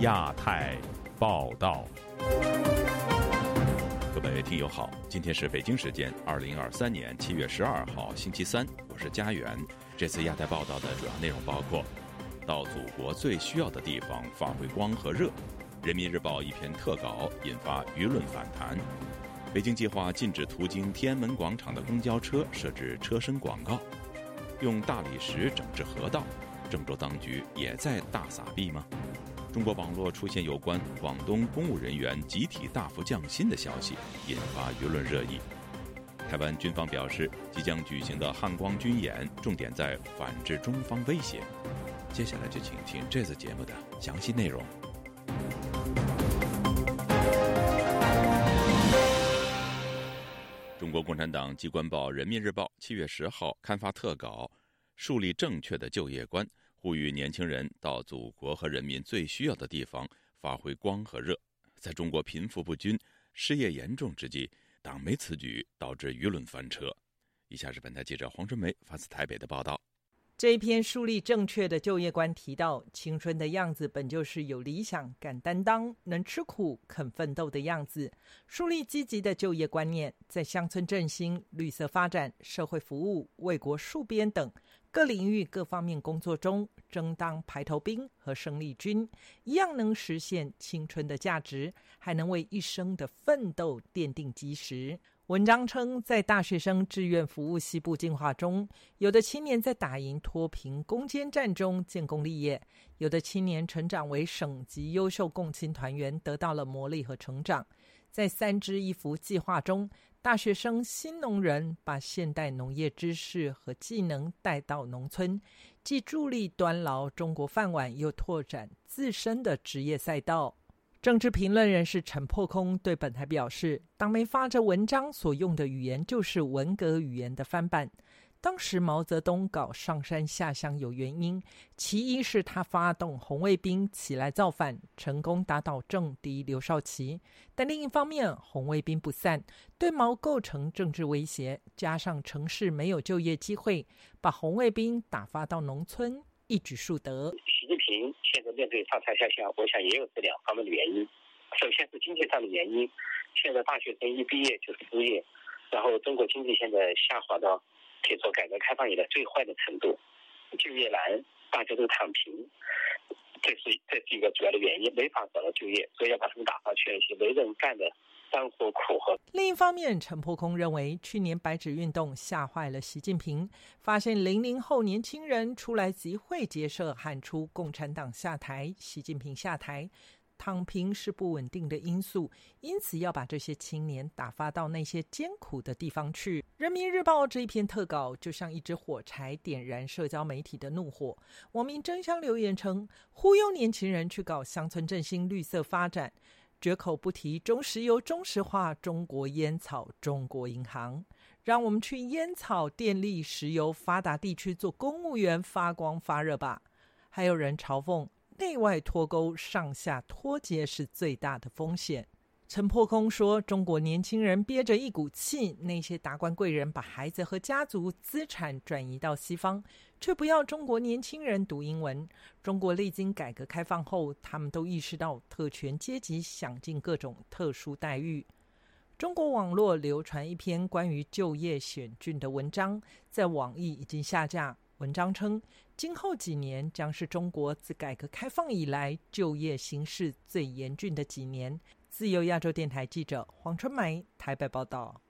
亚太报道，各位听友好，今天是北京时间二零二三年七月十二号星期三，我是佳远。这次亚太报道的主要内容包括：到祖国最需要的地方发挥光和热；人民日报一篇特稿引发舆论反弹；北京计划禁止途经天安门广场的公交车设置车身广告；用大理石整治河道，郑州当局也在大撒币吗？中国网络出现有关广东公务人员集体大幅降薪的消息，引发舆论热议。台湾军方表示，即将举行的汉光军演重点在反制中方威胁。接下来就请听这次节目的详细内容。中国共产党机关报《人民日报》七月十号刊发特稿，树立正确的就业观。呼吁年轻人到祖国和人民最需要的地方发挥光和热。在中国贫富不均、失业严重之际，党媒此举导致舆论翻车。以下是本台记者黄春梅发自台北的报道。这一篇树立正确的就业观提到，青春的样子本就是有理想、敢担当、能吃苦、肯奋斗的样子。树立积极的就业观念，在乡村振兴、绿色发展、社会服务、为国戍边等。各领域各方面工作中，争当排头兵和生力军，一样能实现青春的价值，还能为一生的奋斗奠定基石。文章称，在大学生志愿服务西部进化中，有的青年在打赢脱贫攻坚战中建功立业，有的青年成长为省级优秀共青团员，得到了磨砺和成长。在三支一扶计划中。大学生新农人把现代农业知识和技能带到农村，既助力端牢中国饭碗，又拓展自身的职业赛道。政治评论人士陈破空对本台表示，党媒发着文章所用的语言就是文革语言的翻版。当时毛泽东搞上山下乡有原因，其一是他发动红卫兵起来造反，成功打倒政敌刘少奇；但另一方面，红卫兵不散，对毛构成政治威胁，加上城市没有就业机会，把红卫兵打发到农村，一举数得。习近平现在面对上山下乡，我想也有这两方面的原因。首先是经济上的原因，现在大学生一毕业就失业，然后中国经济现在下滑到。可以说，改革开放以来最坏的程度，就业难，大家都躺平，这是这是一个主要的原因，没法找到就业，所以要把他们打发去那些没人干的干活苦活。另一方面，陈破空认为，去年白纸运动吓坏了习近平，发现零零后年轻人出来集会结社，喊出“共产党下台，习近平下台”。躺平是不稳定的因素，因此要把这些青年打发到那些艰苦的地方去。人民日报这一篇特稿就像一支火柴，点燃社交媒体的怒火。网民争相留言称，忽悠年轻人去搞乡村振兴、绿色发展，绝口不提中石油、中石化、中国烟草、中国银行，让我们去烟草、电力、石油发达地区做公务员，发光发热吧。还有人嘲讽。内外脱钩、上下脱节是最大的风险。陈破空说：“中国年轻人憋着一股气，那些达官贵人把孩子和家族资产转移到西方，却不要中国年轻人读英文。中国历经改革开放后，他们都意识到特权阶级享尽各种特殊待遇。”中国网络流传一篇关于就业险峻的文章，在网易已经下架。文章称，今后几年将是中国自改革开放以来就业形势最严峻的几年。自由亚洲电台记者黄春梅台北报道。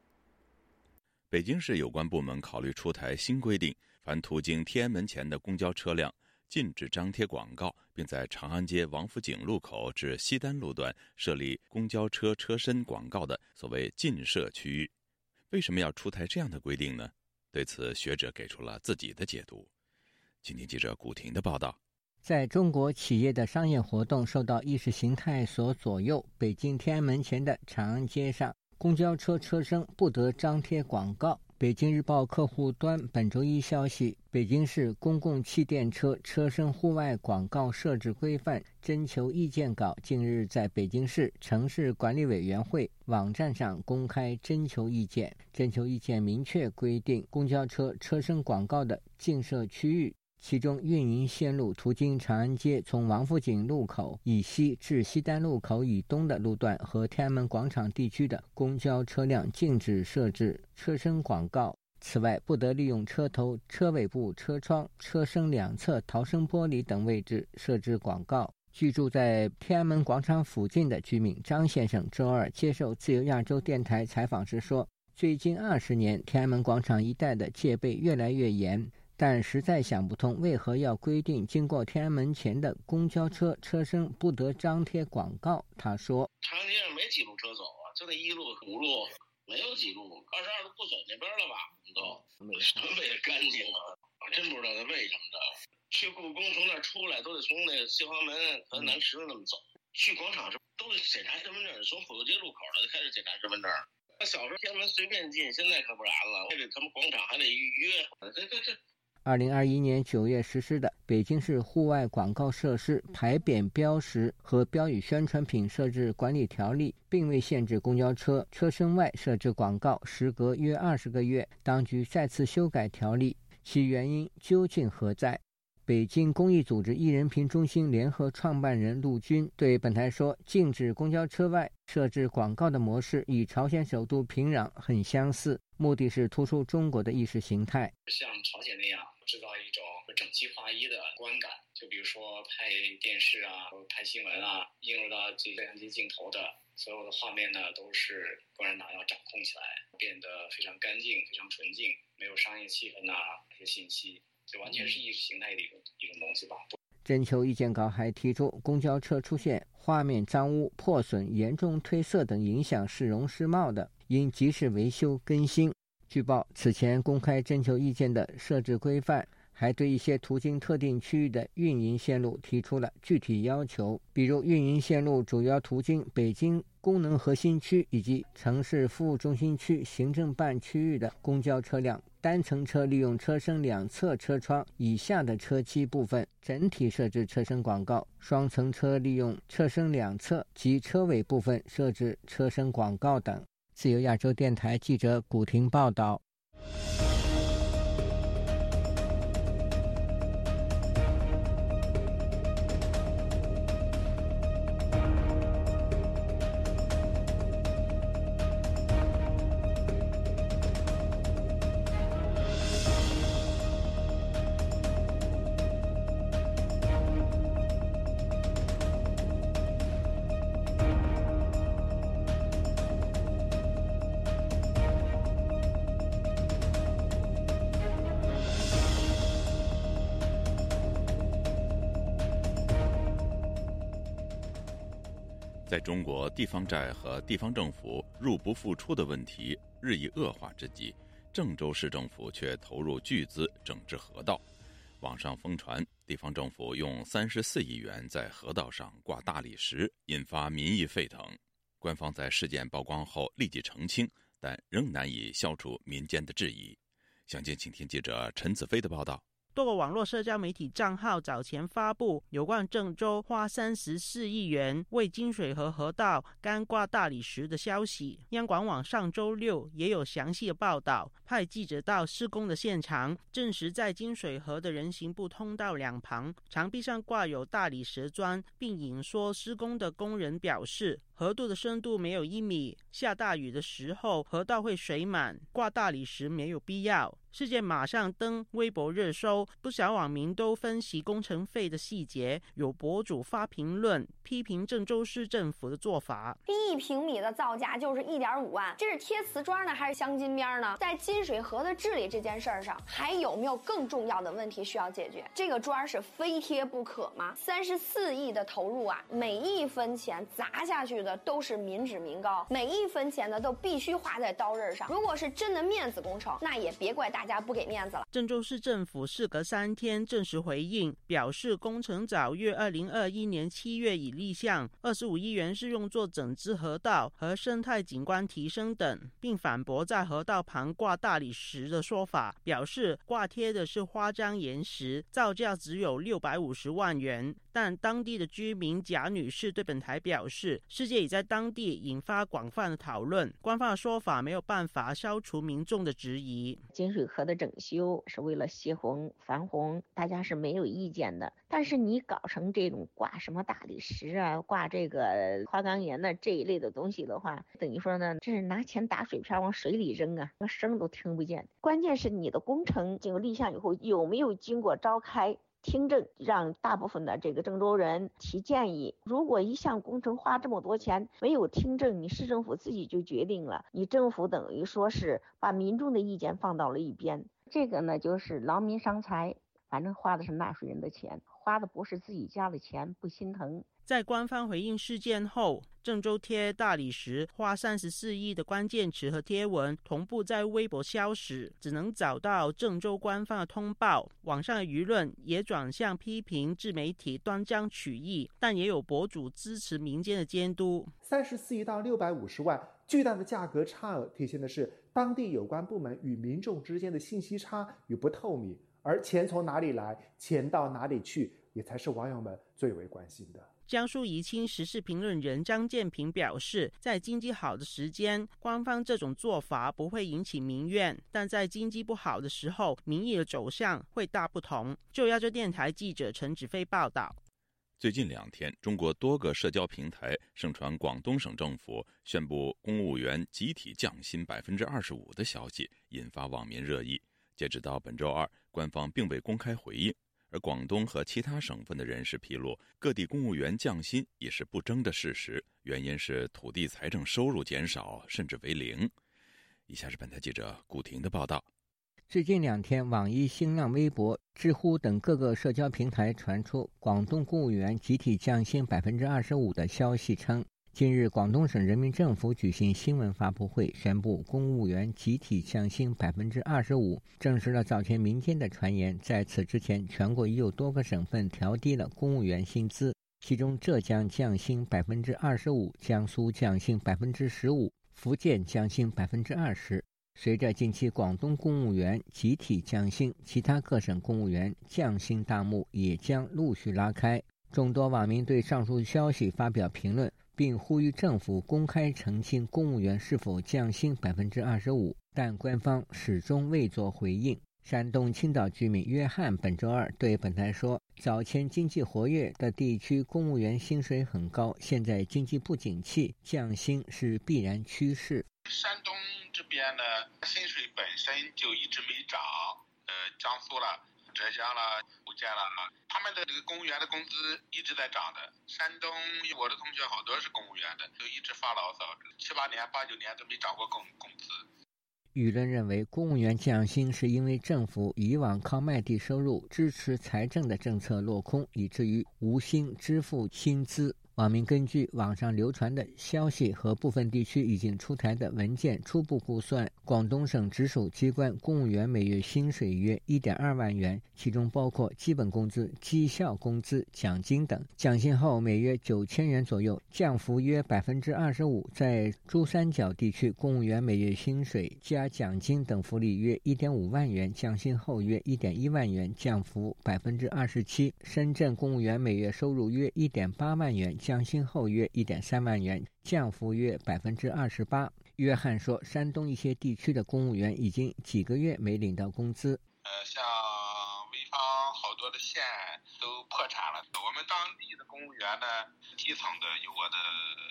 北京市有关部门考虑出台新规定，凡途经天安门前的公交车辆，禁止张贴广告，并在长安街王府井路口至西单路段设立公交车车身广告的所谓禁设区域。为什么要出台这样的规定呢？对此，学者给出了自己的解读。今天记者古婷的报道：在中国企业的商业活动受到意识形态所左右，北京天安门前的长安街上，公交车车身不得张贴广告。北京日报客户端本周一消息，北京市公共汽电车车身户外广告设置规范征求意见稿近日在北京市城市管理委员会网站上公开征求意见。征求意见明确规定，公交车车身广告的禁设区域其中运营线路途经长安街，从王府井路口以西至西单路口以东的路段和天安门广场地区的公交车辆禁止设置车身广告。此外，不得利用车头、车尾部、车窗、车身两侧逃生玻璃等位置设置广告。居住在天安门广场附近的居民张先生周二接受自由亚洲电台采访时说：“最近二十年，天安门广场一带的戒备越来越严。”但实在想不通，为何要规定经过天安门前的公交车车身不得张贴广告？他说：“长安街上没几路车走啊，就那一路五路，没有几路，二十二路不走那边了吧？都什么为了干净啊？我真不知道他为什么的。去故宫从那出来都得从那个西华门和南池子那么走，去广场是都得检查身份证，从府街路口了就开始检查身份证。那小时候天安门随便进，现在可不然了，这他们广场还得预约。这这这。”二零二一年九月实施的《北京市户外广告设施牌匾标识和标语宣传品设置管理条例》并未限制公交车车身外设置广告。时隔约二十个月，当局再次修改条例，其原因究竟何在？北京公益组织艺人评中心联合创办人陆军对本台说：“禁止公交车外设置广告的模式与朝鲜首都平壤很相似，目的是突出中国的意识形态，像朝鲜那样制造一种整齐划一的观感。就比如说拍电视啊，拍新闻啊，映入到这摄像机镜头的所有的画面呢，都是共产党要掌控起来，变得非常干净、非常纯净，没有商业气氛呐，这些信息。”这完全是意识形态的一种一种东西吧。征求意见稿还提出，公交车出现画面脏污、破损、严重褪色等影响市容市貌的，应及时维修更新。据报，此前公开征求意见的设置规范，还对一些途经特定区域的运营线路提出了具体要求，比如运营线路主要途经北京功能核心区以及城市服务中心区行政办区域的公交车辆。单层车利用车身两侧车窗以下的车漆部分整体设置车身广告；双层车利用车身两侧及车尾部分设置车身广告等。自由亚洲电台记者古婷报道。在中国，地方债和地方政府入不敷出的问题日益恶化之际，郑州市政府却投入巨资整治河道。网上疯传地方政府用三十四亿元在河道上挂大理石，引发民意沸腾。官方在事件曝光后立即澄清，但仍难以消除民间的质疑。详情，请听记者陈子飞的报道。多个网络社交媒体账号早前发布有关郑州花三十四亿元为金水河河道干挂大理石的消息。央广网上周六也有详细的报道，派记者到施工的现场，证实在金水河的人行步通道两旁墙壁上挂有大理石砖，并引说施工的工人表示。河渡的深度没有一米，下大雨的时候河道会水满，挂大理石没有必要。事件马上登微博热搜，不少网民都分析工程费的细节。有博主发评论批评郑州市政府的做法：一平米的造价就是一点五万，这是贴瓷砖呢，还是镶金边呢？在金水河的治理这件事儿上，还有没有更重要的问题需要解决？这个砖是非贴不可吗？三十四亿的投入啊，每一分钱砸下去的。都是民脂民膏，每一分钱呢都必须花在刀刃上。如果是真的面子工程，那也别怪大家不给面子了。郑州市政府事隔三天正式回应，表示工程早于二零二一年七月已立项，二十五亿元是用作整治河道和生态景观提升等，并反驳在河道旁挂大理石的说法，表示挂贴的是花岗岩石，造价只有六百五十万元。但当地的居民贾女士对本台表示，世界。也在当地引发广泛的讨论。官方的说法没有办法消除民众的质疑。金水河的整修是为了泄洪防洪，大家是没有意见的。但是你搞成这种挂什么大理石啊，挂这个花岗岩的这一类的东西的话，等于说呢，这是拿钱打水漂往水里扔啊，那声都听不见。关键是你的工程经过立项以后，有没有经过召开？听证让大部分的这个郑州人提建议，如果一项工程花这么多钱没有听证，你市政府自己就决定了，你政府等于说是把民众的意见放到了一边，这个呢就是劳民伤财，反正花的是纳税人的钱，花的不是自己家的钱，不心疼。在官方回应事件后，郑州贴大理石花三十四亿的关键词和贴文同步在微博消失，只能找到郑州官方的通报。网上的舆论也转向批评自媒体断章取义，但也有博主支持民间的监督。三十四亿到六百五十万，巨大的价格差额体现的是当地有关部门与民众之间的信息差与不透明，而钱从哪里来，钱到哪里去，也才是网友们最为关心的。江苏宜兴时事评论人张建平表示，在经济好的时间，官方这种做法不会引起民怨；但在经济不好的时候，民意的走向会大不同。就亚洲电台记者陈子飞报道。最近两天，中国多个社交平台盛传广东省政府宣布公务员集体降薪百分之二十五的消息，引发网民热议。截止到本周二，官方并未公开回应。而广东和其他省份的人士披露，各地公务员降薪也是不争的事实，原因是土地财政收入减少，甚至为零。以下是本台记者古婷的报道。最近两天，网易、新浪微博、知乎等各个社交平台传出广东公务员集体降薪百分之二十五的消息，称。近日，广东省人民政府举行新闻发布会，宣布公务员集体降薪百分之二十五，证实了早前民间的传言。在此之前，全国已有多个省份调低了公务员薪资，其中浙江降薪百分之二十五，江苏降薪百分之十五，福建降薪百分之二十。随着近期广东公务员集体降薪，其他各省公务员降薪大幕也将陆续拉开。众多网民对上述消息发表评论。并呼吁政府公开澄清公务员是否降薪百分之二十五，但官方始终未作回应。山东青岛居民约翰本周二对本台说：“早前经济活跃的地区公务员薪水很高，现在经济不景气，降薪是必然趋势。”山东这边呢，薪水本身就一直没涨，呃，江苏了。浙江了，福建了，他们的这个公务员的工资一直在涨的。山东，我的同学好多是公务员的，都一直发牢骚，七八年、八九年都没涨过工工资。舆论认为，公务员降薪是因为政府以往靠卖地收入支持财政的政策落空，以至于无心支付薪资。网民根据网上流传的消息和部分地区已经出台的文件初步估算，广东省直属机关公务员每月薪水约一点二万元，其中包括基本工资、绩效工资、奖金等。降薪后每月九千元左右，降幅约百分之二十五。在珠三角地区，公务员每月薪水加奖金等福利约一点五万元，降薪后约一点一万元，降幅百分之二十七。深圳公务员每月收入约一点八万元。降薪后约一点三万元，降幅约百分之二十八。约翰说，山东一些地区的公务员已经几个月没领到工资。呃，像潍坊好多的县都破产了。我们当地的公务员呢，基层的有我的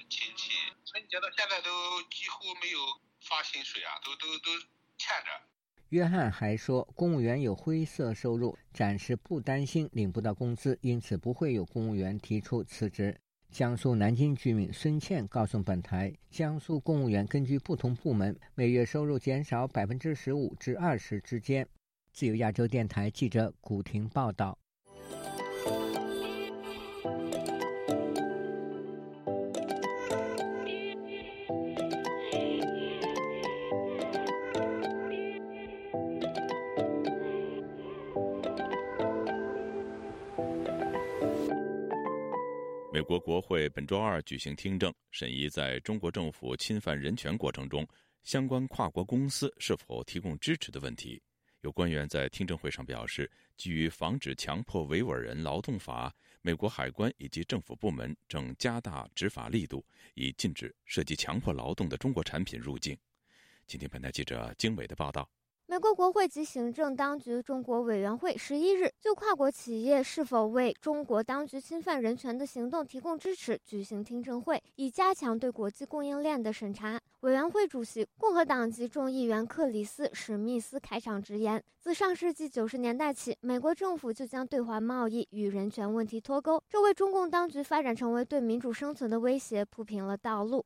亲戚，春节到现在都几乎没有发薪水啊，都都都欠着。约翰还说，公务员有灰色收入，暂时不担心领不到工资，因此不会有公务员提出辞职。江苏南京居民孙倩告诉本台，江苏公务员根据不同部门，每月收入减少百分之十五至二十之间。自由亚洲电台记者古婷报道。美国国会本周二举行听证，审议在中国政府侵犯人权过程中，相关跨国公司是否提供支持的问题。有官员在听证会上表示，基于防止强迫维吾尔人劳动法，美国海关以及政府部门正加大执法力度，以禁止涉及强迫劳动的中国产品入境。今天，本台记者经纬的报道。美国国会及行政当局中国委员会十一日就跨国企业是否为中国当局侵犯人权的行动提供支持举行听证会，以加强对国际供应链的审查。委员会主席共和党籍众议员克里斯·史密斯开场直言：“自上世纪九十年代起，美国政府就将对华贸易与人权问题脱钩，这为中共当局发展成为对民主生存的威胁铺平了道路。”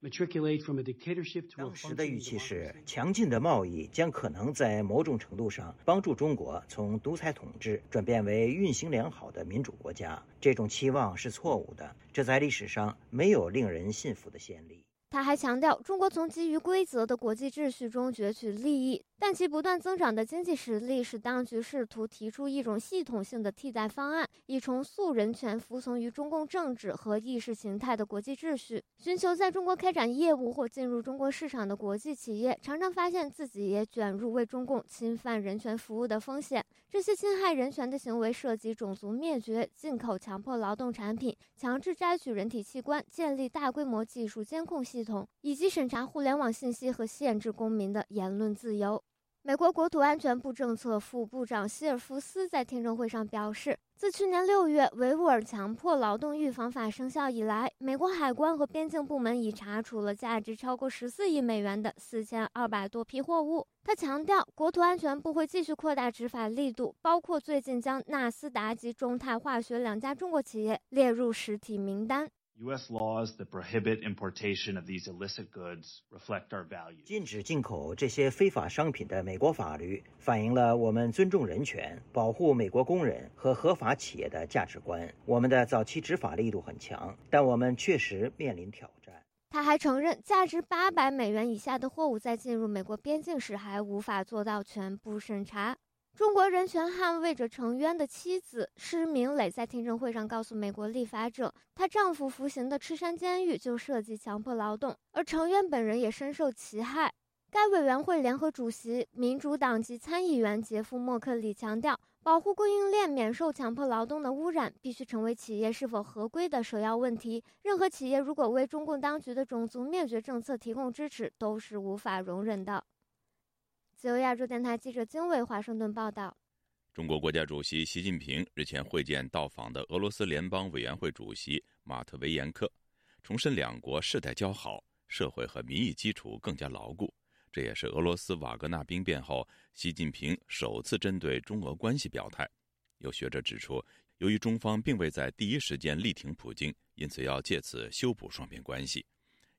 matriculate from a dictatorship to 当时的预期是，强劲的贸易将可能在某种程度上帮助中国从独裁统治转变为运行良好的民主国家。这种期望是错误的，这在历史上没有令人信服的先例。他还强调，中国从基于规则的国际秩序中攫取利益，但其不断增长的经济实力使当局试图提出一种系统性的替代方案，以重塑人权服从于中共政治和意识形态的国际秩序。寻求在中国开展业务或进入中国市场的国际企业，常常发现自己也卷入为中共侵犯人权服务的风险。这些侵害人权的行为涉及种族灭绝、进口强迫劳动产品、强制摘取人体器官、建立大规模技术监控系统，以及审查互联网信息和限制公民的言论自由。美国国土安全部政策副部长希尔福斯在听证会上表示，自去年六月维吾尔强迫劳动预防法生效以来，美国海关和边境部门已查处了价值超过十四亿美元的四千二百多批货物。他强调，国土安全部会继续扩大执法力度，包括最近将纳斯达及中泰化学两家中国企业列入实体名单。U.S. laws that prohibit importation of these illicit goods reflect our values. 禁止进口这些非法商品的美国法律反映了我们尊重人权、保护美国工人和合法企业的价值观。我们的早期执法力度很强，但我们确实面临挑战。他还承认，价值八百美元以下的货物在进入美国边境时还无法做到全部审查。中国人权捍卫者程渊的妻子施明磊在听证会上告诉美国立法者，她丈夫服刑的赤山监狱就涉及强迫劳动，而程渊本人也深受其害。该委员会联合主席民主党籍参议员杰夫·默克里强调，保护供应链免受强迫劳动的污染必须成为企业是否合规的首要问题。任何企业如果为中共当局的种族灭绝政策提供支持，都是无法容忍的。自由亚洲电台记者经纬华盛顿报道：中国国家主席习近平日前会见到访的俄罗斯联邦委员会主席马特维延科，重申两国世代交好，社会和民意基础更加牢固。这也是俄罗斯瓦格纳兵变后，习近平首次针对中俄关系表态。有学者指出，由于中方并未在第一时间力挺普京，因此要借此修补双边关系。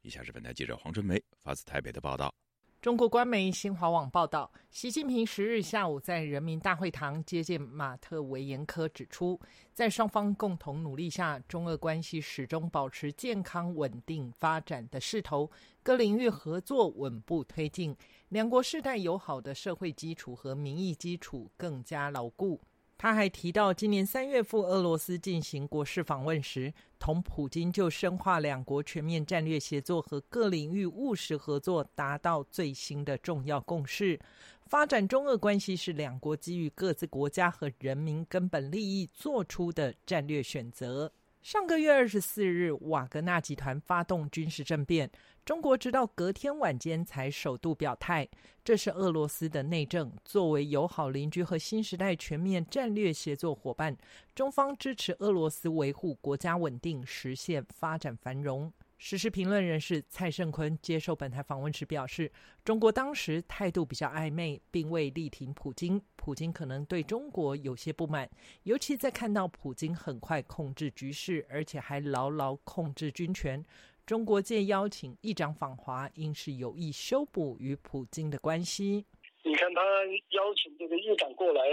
以下是本台记者黄春梅发自台北的报道。中国官媒新华网报道，习近平十日下午在人民大会堂接见马特维延科，指出，在双方共同努力下，中俄关系始终保持健康稳定发展的势头，各领域合作稳步推进，两国世代友好的社会基础和民意基础更加牢固。他还提到，今年三月赴俄罗斯进行国事访问时，同普京就深化两国全面战略协作和各领域务实合作达到最新的重要共识。发展中俄关系是两国基于各自国家和人民根本利益做出的战略选择。上个月二十四日，瓦格纳集团发动军事政变。中国直到隔天晚间才首度表态，这是俄罗斯的内政。作为友好邻居和新时代全面战略协作伙伴，中方支持俄罗斯维护国家稳定，实现发展繁荣。时事评论人士蔡胜坤接受本台访问时表示，中国当时态度比较暧昧，并未力挺普京。普京可能对中国有些不满，尤其在看到普京很快控制局势，而且还牢牢控制军权。中国借邀请议长访华，应是有意修补与普京的关系。你看他邀请这个议长过来，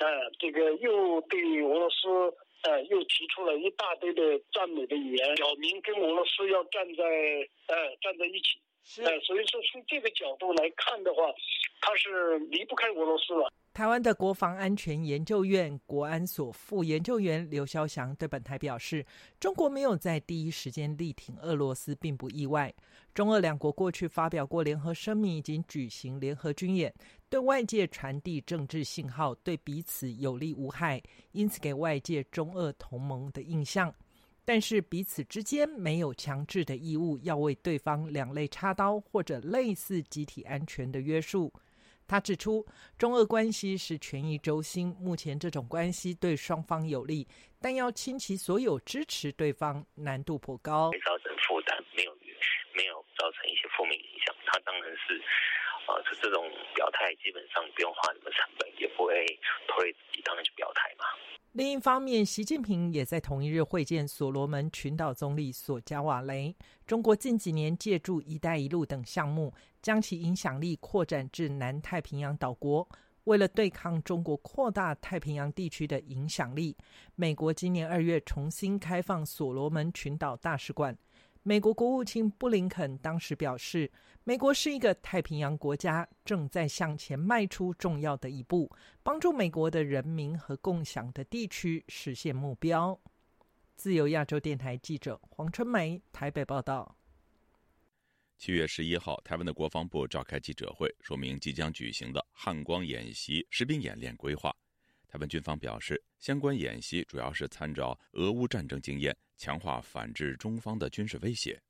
啊，这个又对俄罗斯，啊，又提出了一大堆的赞美的语言，表明跟俄罗斯要站在，呃，站在一起。呃，所以说从这个角度来看的话，他是离不开俄罗斯了。台湾的国防安全研究院国安所副研究员刘肖祥对本台表示：“中国没有在第一时间力挺俄罗斯，并不意外。中俄两国过去发表过联合声明，已经举行联合军演，对外界传递政治信号，对彼此有利无害，因此给外界中俄同盟的印象。但是彼此之间没有强制的义务要为对方两肋插刀，或者类似集体安全的约束。”他指出，中俄关系是权益轴心，目前这种关系对双方有利，但要倾其所有支持对方，难度颇高。造成负担，没有没有造成一些负面影响。他当然是，呃，这这种表态基本上不用花什么成本，也不会推自己当然去表态嘛。另一方面，习近平也在同一日会见所罗门群岛总理索加瓦雷。中国近几年借助“一带一路”等项目。将其影响力扩展至南太平洋岛国。为了对抗中国扩大太平洋地区的影响力，美国今年二月重新开放所罗门群岛大使馆。美国国务卿布林肯当时表示，美国是一个太平洋国家，正在向前迈出重要的一步，帮助美国的人民和共享的地区实现目标。自由亚洲电台记者黄春梅台北报道。七月十一号，台湾的国防部召开记者会，说明即将举行的汉光演习实兵演练规划。台湾军方表示，相关演习主要是参照俄乌战争经验，强化反制中方的军事威胁。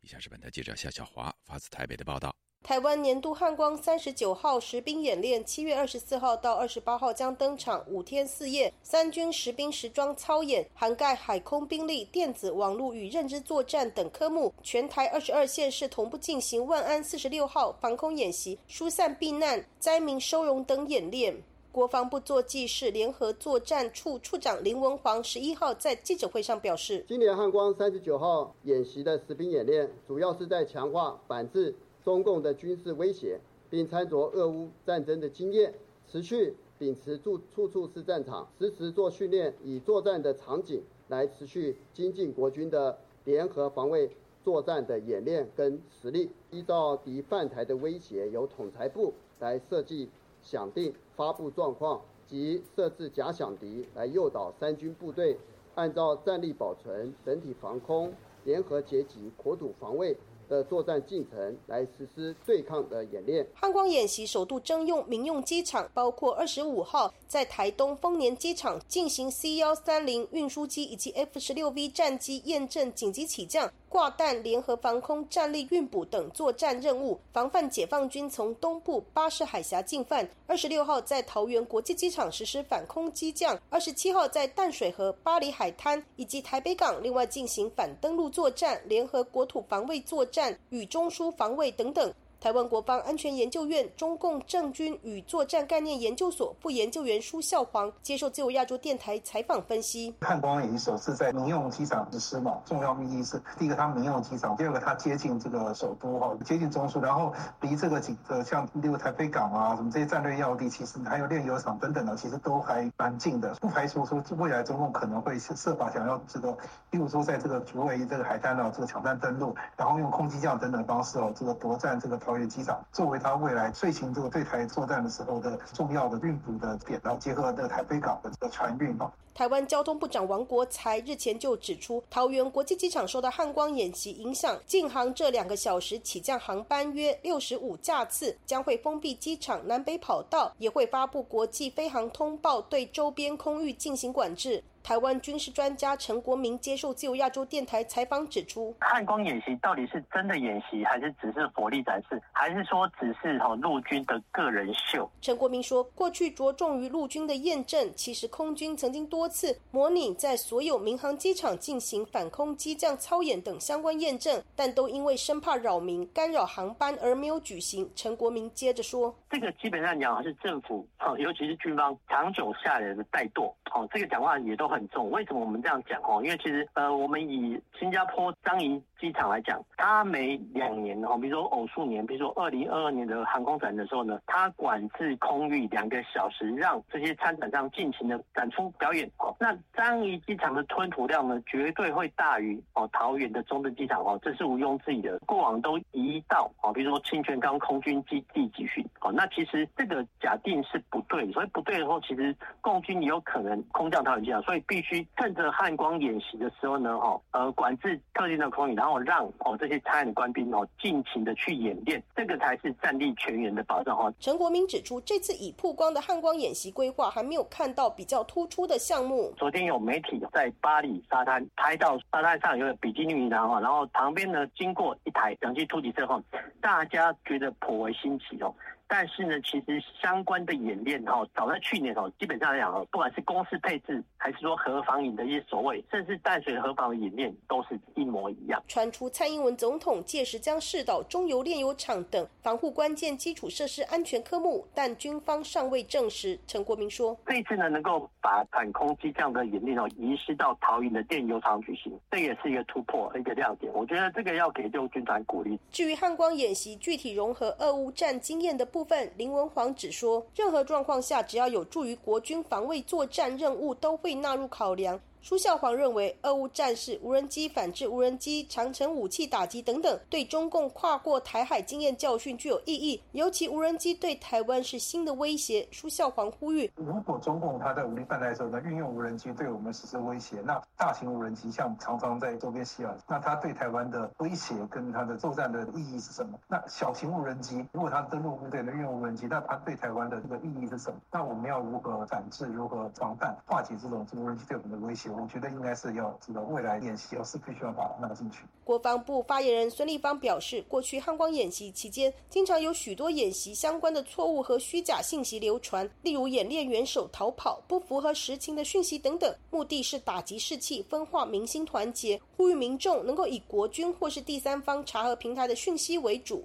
以下是本台记者夏小华发自台北的报道。台湾年度汉光三十九号实兵演练，七月二十四号到二十八号将登场，五天四夜，三军实兵实装操演，涵盖海空兵力、电子网络与认知作战等科目。全台二十二县市同步进行万安四十六号防空演习、疏散避难、灾民收容等演练。国防部作记室联合作战处处长林文煌十一号在记者会上表示，今年汉光三十九号演习的实兵演练，主要是在强化反制。中共的军事威胁，并参酌俄乌战争的经验，持续秉持住处处是战场，实时做训练，以作战的场景来持续精进国军的联合防卫作战的演练跟实力。依照敌犯台的威胁，由统裁部来设计、响定、发布状况及设置假想敌，来诱导三军部队按照战力保存、整体防空、联合截击、国土防卫。的作战进程来实施对抗的演练。汉光演习首度征用民用机场，包括二十五号在台东丰年机场进行 C 幺三零运输机以及 F 十六 V 战机验证紧急起降。挂弹、联合防空、战力运补等作战任务，防范解放军从东部巴士海峡进犯。二十六号在桃园国际机场实施反空机降，二十七号在淡水河、巴黎海滩以及台北港另外进行反登陆作战、联合国土防卫作战与中枢防卫等等。台湾国防安全研究院中共政军与作战概念研究所副研究员舒孝煌接受自由亚洲电台采访分析：汉光演习首次在民用机场实施嘛，重要意义是第一个它民用机场，第二个它接近这个首都哈，接近中枢，然后离这个几个像例如台北港啊，什么这些战略要地，其实还有炼油厂等等的，其实都还蛮近的，不排除说未来中共可能会设法想要这个，例如说在这个竹围这个海滩呢，这个抢占登陆，然后用空机降等等方式哦，这个夺占这个。桃园机场作为他未来遂行这个对台作战的时候的重要的运补的点，然后结合的台北港的这个船运哦。台湾交通部长王国才日前就指出，桃园国际机场受到汉光演习影响，进航这两个小时起降航班约六十五架次，将会封闭机场南北跑道，也会发布国际飞航通报，对周边空域进行管制。台湾军事专家陈国民接受自由亚洲电台采访指出，汉光演习到底是真的演习，还是只是火力展示，还是说只是哈陆军的个人秀？陈国民说，过去着重于陆军的验证，其实空军曾经多次模拟在所有民航机场进行反空机降操演等相关验证，但都因为生怕扰民、干扰航班而没有举行。陈国民接着说，这个基本上讲是政府，尤其是军方长久下来的怠惰，哦，这个讲话也都。很重，为什么我们这样讲哦？因为其实呃，我们以新加坡樟宜机场来讲，它每两年哦，比如说偶数年，比如说二零二二年的航空展的时候呢，它管制空域两个小时，让这些参展商尽情的展出表演哦。那樟宜机场的吞吐量呢，绝对会大于哦桃园的中正机场哦，这是毋庸置疑的。过往都移到哦，比如说清泉岗空军基地集训哦，那其实这个假定是不对，所以不对的时候，其实共军也有可能空降桃园机场，所以必须趁着汉光演习的时候呢，哦呃管制特定的空域，然后让哦这些参演的官兵哦尽情的去演练，这个才是战力全员的保障哦。陈国民指出，这次已曝光的汉光演习规划还没有看到比较突出的项目。昨天有媒体在巴黎沙滩拍到沙滩上有个比基尼男哈，然后旁边呢经过一台两栖突击车后，大家觉得颇为新奇哦。但是呢，其实相关的演练哈，早在去年哦，基本上来讲哦，不管是公司配置，还是说核防营的一些所谓，甚至淡水核防的演练，都是一模一样。传出蔡英文总统届时将试导中油炼油厂等防护关键基础设施安全科目，但军方尚未证实。陈国民说，这次呢，能够把反空机这样的演练哦，移师到桃园的炼油厂举行，这也是一个突破，一个亮点。我觉得这个要给六军团鼓励。至于汉光演习具体融合俄乌战经验的部部分，林文煌只说，任何状况下，只要有助于国军防卫作战任务，都会纳入考量。舒孝煌认为，俄乌战事、无人机反制无人机、长城武器打击等等，对中共跨过台海经验教训具有意义。尤其无人机对台湾是新的威胁。舒孝煌呼吁：如果中共他在武力犯台的时候呢，运用无人机对我们实施威胁，那大型无人机像常常在周边袭扰，那它对台湾的威胁跟它的作战的意义是什么？那小型无人机如果它登陆部队能运用无人机，那它对台湾的这个意义是什么？那我们要如何反制？如何防范化解这种无人机对我们的威胁？我觉得应该是要这个未来演习，要是必须要把它纳进去。国防部发言人孙立方表示，过去汉光演习期间，经常有许多演习相关的错误和虚假信息流传，例如演练元首逃跑、不符合实情的讯息等等，目的是打击士气、分化民心团结，呼吁民众能够以国军或是第三方查核平台的讯息为主。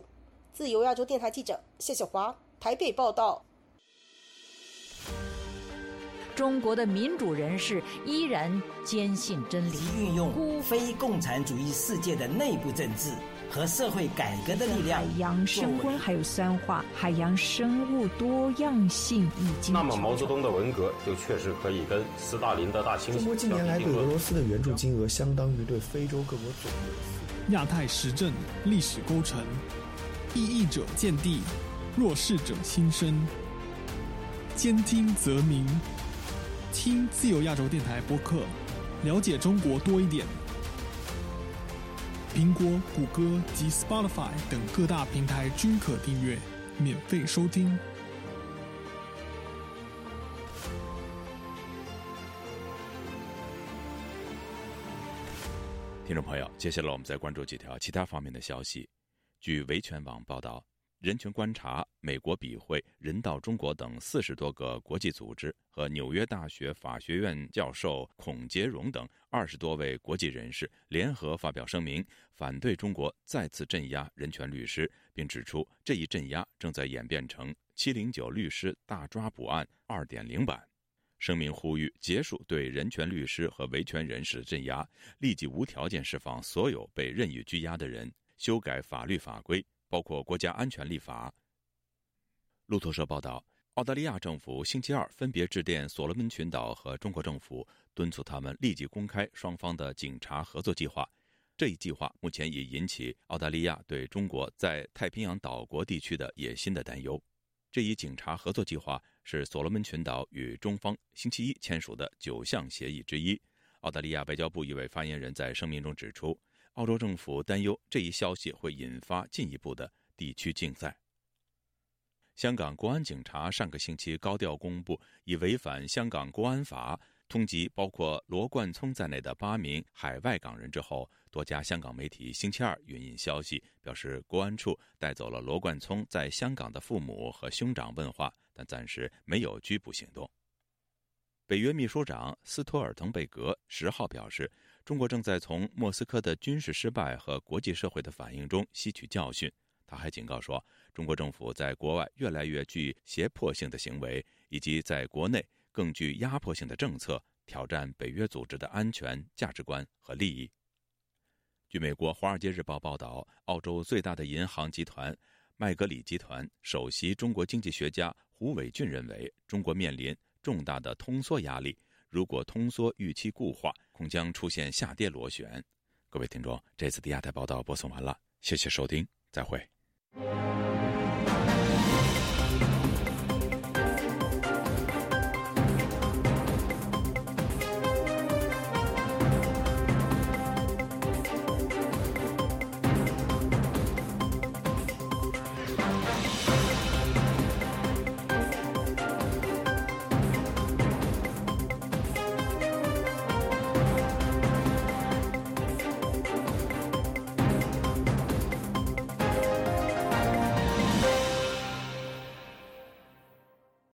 自由亚洲电台记者谢小华台北报道。中国的民主人士依然坚信真理，运用非共产主义世界的内部政治和社会改革的力量。海洋升温还有酸化，海洋生物多样性已经。那么毛泽东的文革就确实可以跟斯大林的大清洗。中国近年来对俄罗斯的援助金额相当于对非洲各国总和。亚太时政历史构成，异议者见地，弱势者心声，兼听则明。听自由亚洲电台播客，了解中国多一点。苹果、谷歌及 Spotify 等各大平台均可订阅，免费收听。听众朋友，接下来我们再关注几条其他方面的消息。据维权网报道。人权观察、美国笔会、人道中国等四十多个国际组织和纽约大学法学院教授孔杰荣等二十多位国际人士联合发表声明，反对中国再次镇压人权律师，并指出这一镇压正在演变成“七零九律师大抓捕案”二点零版。声明呼吁结束对人权律师和维权人士的镇压，立即无条件释放所有被任意拘押的人，修改法律法规。包括国家安全立法。路透社报道，澳大利亚政府星期二分别致电所罗门群岛和中国政府，敦促他们立即公开双方的警察合作计划。这一计划目前已引起澳大利亚对中国在太平洋岛国地区的野心的担忧。这一警察合作计划是所罗门群岛与中方星期一签署的九项协议之一。澳大利亚外交部一位发言人在声明中指出。澳洲政府担忧这一消息会引发进一步的地区竞赛。香港国安警察上个星期高调公布，以违反香港国安法通缉包括罗冠聪在内的八名海外港人之后，多家香港媒体星期二援引消息表示，国安处带走了罗冠聪在香港的父母和兄长问话，但暂时没有拘捕行动。北约秘书长斯托尔滕贝格十号表示。中国正在从莫斯科的军事失败和国际社会的反应中吸取教训。他还警告说，中国政府在国外越来越具胁迫性的行为，以及在国内更具压迫性的政策，挑战北约组织的安全价值观和利益。据美国《华尔街日报》报道，澳洲最大的银行集团麦格里集团首席中国经济学家胡伟俊认为，中国面临重大的通缩压力。如果通缩预期固化，恐将出现下跌螺旋。各位听众，这次的亚太报道播送完了，谢谢收听，再会。